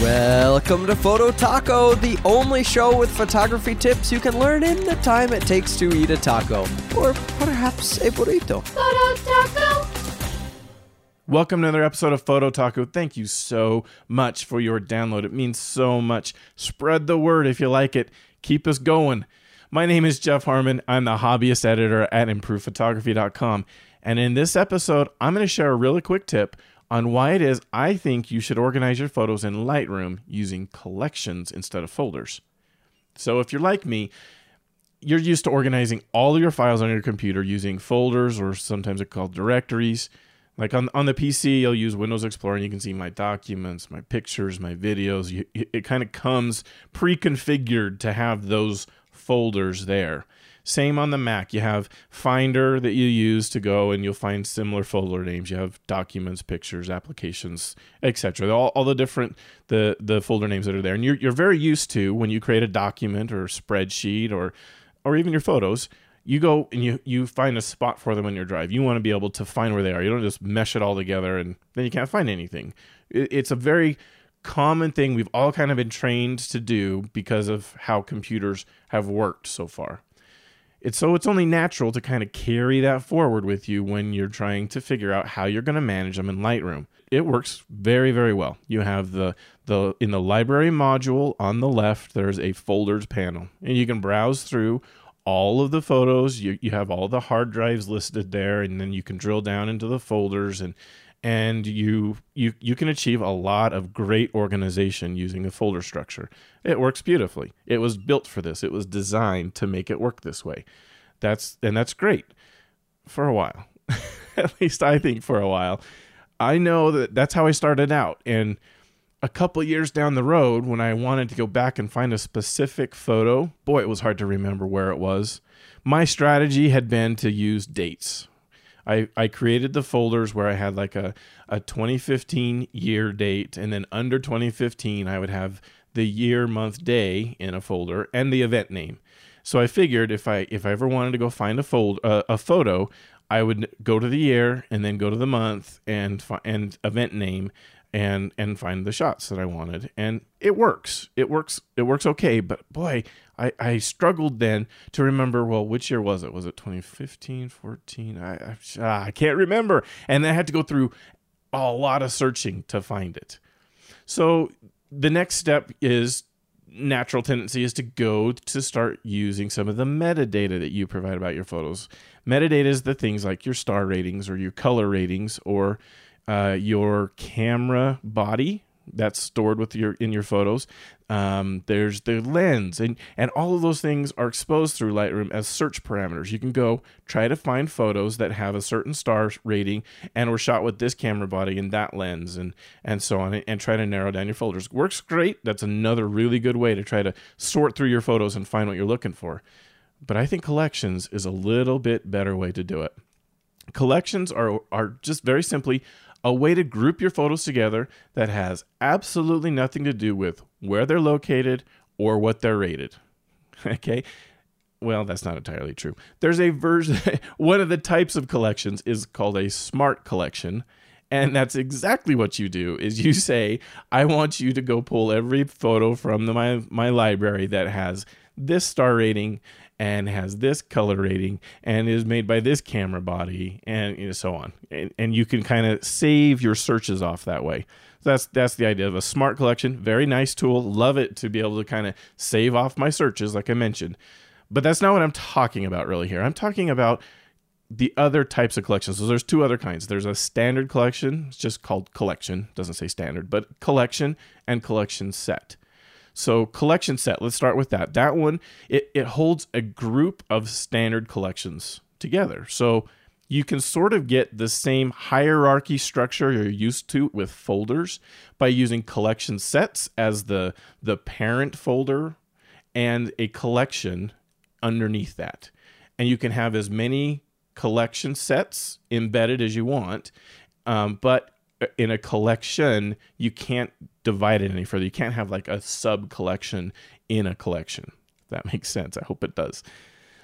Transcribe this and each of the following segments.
Welcome to Photo Taco, the only show with photography tips you can learn in the time it takes to eat a taco, or perhaps a burrito. Photo Taco. Welcome to another episode of Photo Taco. Thank you so much for your download. It means so much. Spread the word if you like it. Keep us going. My name is Jeff Harmon. I'm the hobbyist editor at improvephotography.com. And in this episode, I'm going to share a really quick tip on why it is I think you should organize your photos in Lightroom using collections instead of folders. So if you're like me, you're used to organizing all of your files on your computer using folders or sometimes it's called directories. Like on, on the PC, you'll use Windows Explorer and you can see my documents, my pictures, my videos. You, it kind of comes pre configured to have those folders there. Same on the Mac. You have Finder that you use to go and you'll find similar folder names. You have documents, pictures, applications, etc. All, all the different the the folder names that are there. And you're you're very used to when you create a document or a spreadsheet or or even your photos, you go and you you find a spot for them on your drive. You want to be able to find where they are. You don't just mesh it all together and then you can't find anything. It, it's a very common thing we've all kind of been trained to do because of how computers have worked so far. It's so it's only natural to kind of carry that forward with you when you're trying to figure out how you're going to manage them in Lightroom. It works very very well. You have the the in the library module on the left there's a folders panel and you can browse through all of the photos. You you have all the hard drives listed there and then you can drill down into the folders and and you you you can achieve a lot of great organization using a folder structure. It works beautifully. It was built for this. It was designed to make it work this way. That's and that's great for a while. At least I think for a while. I know that that's how I started out and a couple years down the road when I wanted to go back and find a specific photo, boy, it was hard to remember where it was. My strategy had been to use dates I, I created the folders where I had like a, a 2015 year date, and then under 2015, I would have the year, month, day in a folder and the event name. So I figured if I if I ever wanted to go find a fold uh, a photo, I would go to the year and then go to the month and and event name and and find the shots that I wanted. And it works. It works. It works okay. But boy, I, I struggled then to remember. Well, which year was it? Was it 2015, 14? I I, ah, I can't remember. And I had to go through a lot of searching to find it. So the next step is natural tendency is to go to start using some of the metadata that you provide about your photos. Metadata is the things like your star ratings or your color ratings or uh, your camera body that's stored with your in your photos. Um, there's the lens, and and all of those things are exposed through Lightroom as search parameters. You can go try to find photos that have a certain star rating and were shot with this camera body and that lens, and and so on, and try to narrow down your folders. Works great. That's another really good way to try to sort through your photos and find what you're looking for. But I think collections is a little bit better way to do it. Collections are are just very simply a way to group your photos together that has absolutely nothing to do with where they're located or what they're rated. okay? Well, that's not entirely true. There's a version, one of the types of collections is called a smart collection. And that's exactly what you do is you say, I want you to go pull every photo from the, my, my library that has this star rating and has this color rating and is made by this camera body and you know, so on. And, and you can kind of save your searches off that way. that's that's the idea of a smart collection. Very nice tool. Love it to be able to kind of save off my searches, like I mentioned. But that's not what I'm talking about really here. I'm talking about the other types of collections. So there's two other kinds. There's a standard collection, it's just called collection, doesn't say standard, but collection and collection set. So collection set, let's start with that. That one, it, it holds a group of standard collections together. So you can sort of get the same hierarchy structure you're used to with folders by using collection sets as the the parent folder and a collection underneath that. And you can have as many collection sets embedded as you want. Um, but in a collection, you can't divide it any further. You can't have like a sub collection in a collection. that makes sense. I hope it does.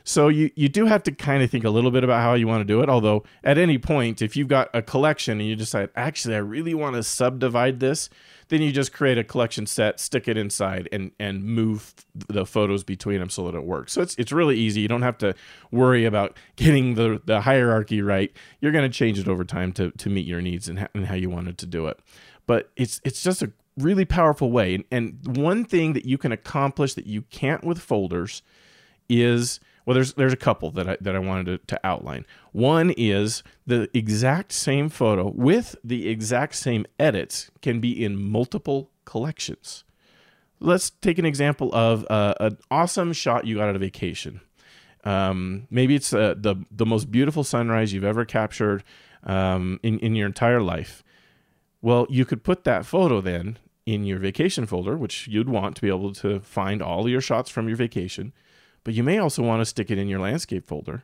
So you, you do have to kind of think a little bit about how you want to do it. Although at any point, if you've got a collection and you decide, actually, I really want to subdivide this, then you just create a collection set, stick it inside, and and move the photos between them so that it works. So it's it's really easy. You don't have to worry about getting the the hierarchy right. You're going to change it over time to to meet your needs and, ha- and how you wanted to do it. But it's it's just a really powerful way. And, and one thing that you can accomplish that you can't with folders is well, there's there's a couple that I that I wanted to, to outline. One is the exact same photo with the exact same edits can be in multiple collections. Let's take an example of uh, an awesome shot you got at a vacation. Um, maybe it's uh, the the most beautiful sunrise you've ever captured um, in in your entire life. Well, you could put that photo then in your vacation folder, which you'd want to be able to find all your shots from your vacation but you may also want to stick it in your landscape folder.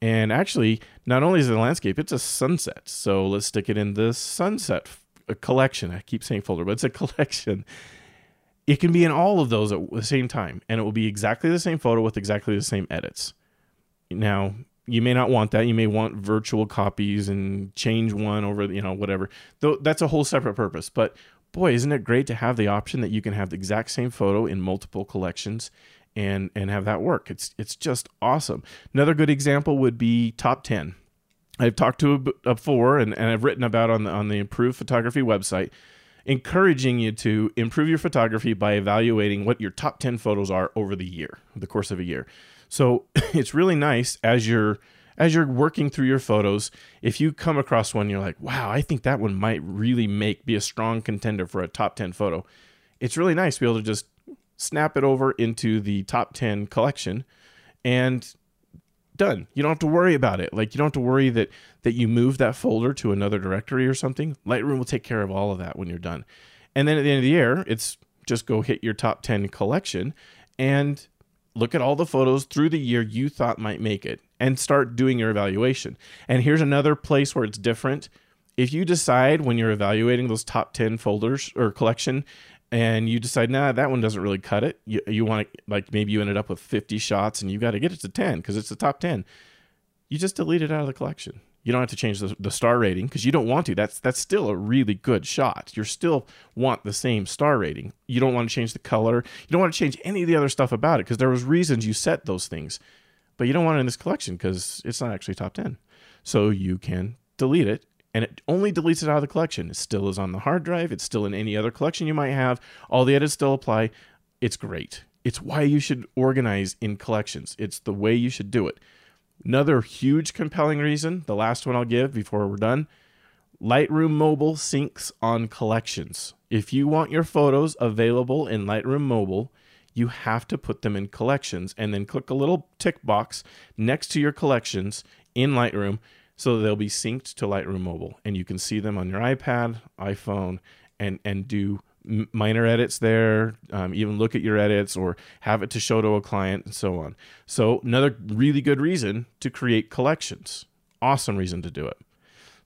And actually, not only is it a landscape, it's a sunset. So let's stick it in the sunset uh, collection. I keep saying folder, but it's a collection. It can be in all of those at the same time, and it will be exactly the same photo with exactly the same edits. Now, you may not want that. You may want virtual copies and change one over, you know, whatever. Though that's a whole separate purpose. But boy, isn't it great to have the option that you can have the exact same photo in multiple collections and and have that work. It's it's just awesome. Another good example would be top 10. I've talked to before and, and I've written about on the on the improved photography website encouraging you to improve your photography by evaluating what your top 10 photos are over the year, the course of a year. So it's really nice as you're as you're working through your photos, if you come across one you're like, "Wow, I think that one might really make be a strong contender for a top 10 photo." It's really nice to be able to just snap it over into the top 10 collection and done. You don't have to worry about it. Like you don't have to worry that that you move that folder to another directory or something. Lightroom will take care of all of that when you're done. And then at the end of the year, it's just go hit your top 10 collection and look at all the photos through the year you thought might make it and start doing your evaluation. And here's another place where it's different. If you decide when you're evaluating those top 10 folders or collection and you decide, nah, that one doesn't really cut it. You, you want to, like, maybe you ended up with 50 shots and you got to get it to 10 because it's the top 10. You just delete it out of the collection. You don't have to change the, the star rating because you don't want to. That's that's still a really good shot. You still want the same star rating. You don't want to change the color. You don't want to change any of the other stuff about it because there was reasons you set those things, but you don't want it in this collection because it's not actually top ten. So you can delete it and it only deletes it out of the collection. It still is on the hard drive. It's still in any other collection you might have. All the edits still apply. It's great. It's why you should organize in collections. It's the way you should do it. Another huge compelling reason, the last one I'll give before we're done Lightroom Mobile syncs on collections. If you want your photos available in Lightroom Mobile, you have to put them in collections and then click a little tick box next to your collections in Lightroom so they'll be synced to Lightroom Mobile, and you can see them on your iPad, iPhone, and and do minor edits there, um, even look at your edits or have it to show to a client and so on. So another really good reason to create collections. Awesome reason to do it.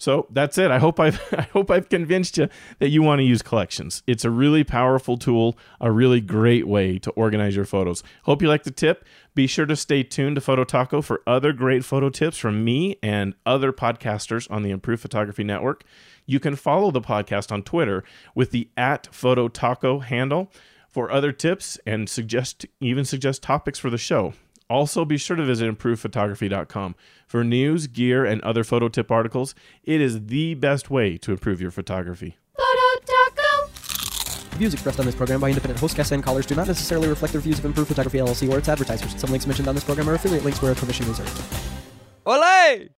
So that's it. I hope I've I hope I've convinced you that you want to use collections. It's a really powerful tool, a really great way to organize your photos. Hope you like the tip. Be sure to stay tuned to Photo Taco for other great photo tips from me and other podcasters on the Improve Photography Network. You can follow the podcast on Twitter with the at Photo Taco handle for other tips and suggest even suggest topics for the show. Also, be sure to visit improvephotography.com for news, gear, and other photo tip articles. It is the best way to improve your photography. Photo Taco! Views expressed on this program by independent host guests and callers do not necessarily reflect the views of Improve Photography LLC or its advertisers. Some links mentioned on this program are affiliate links where a permission reserved. Olay!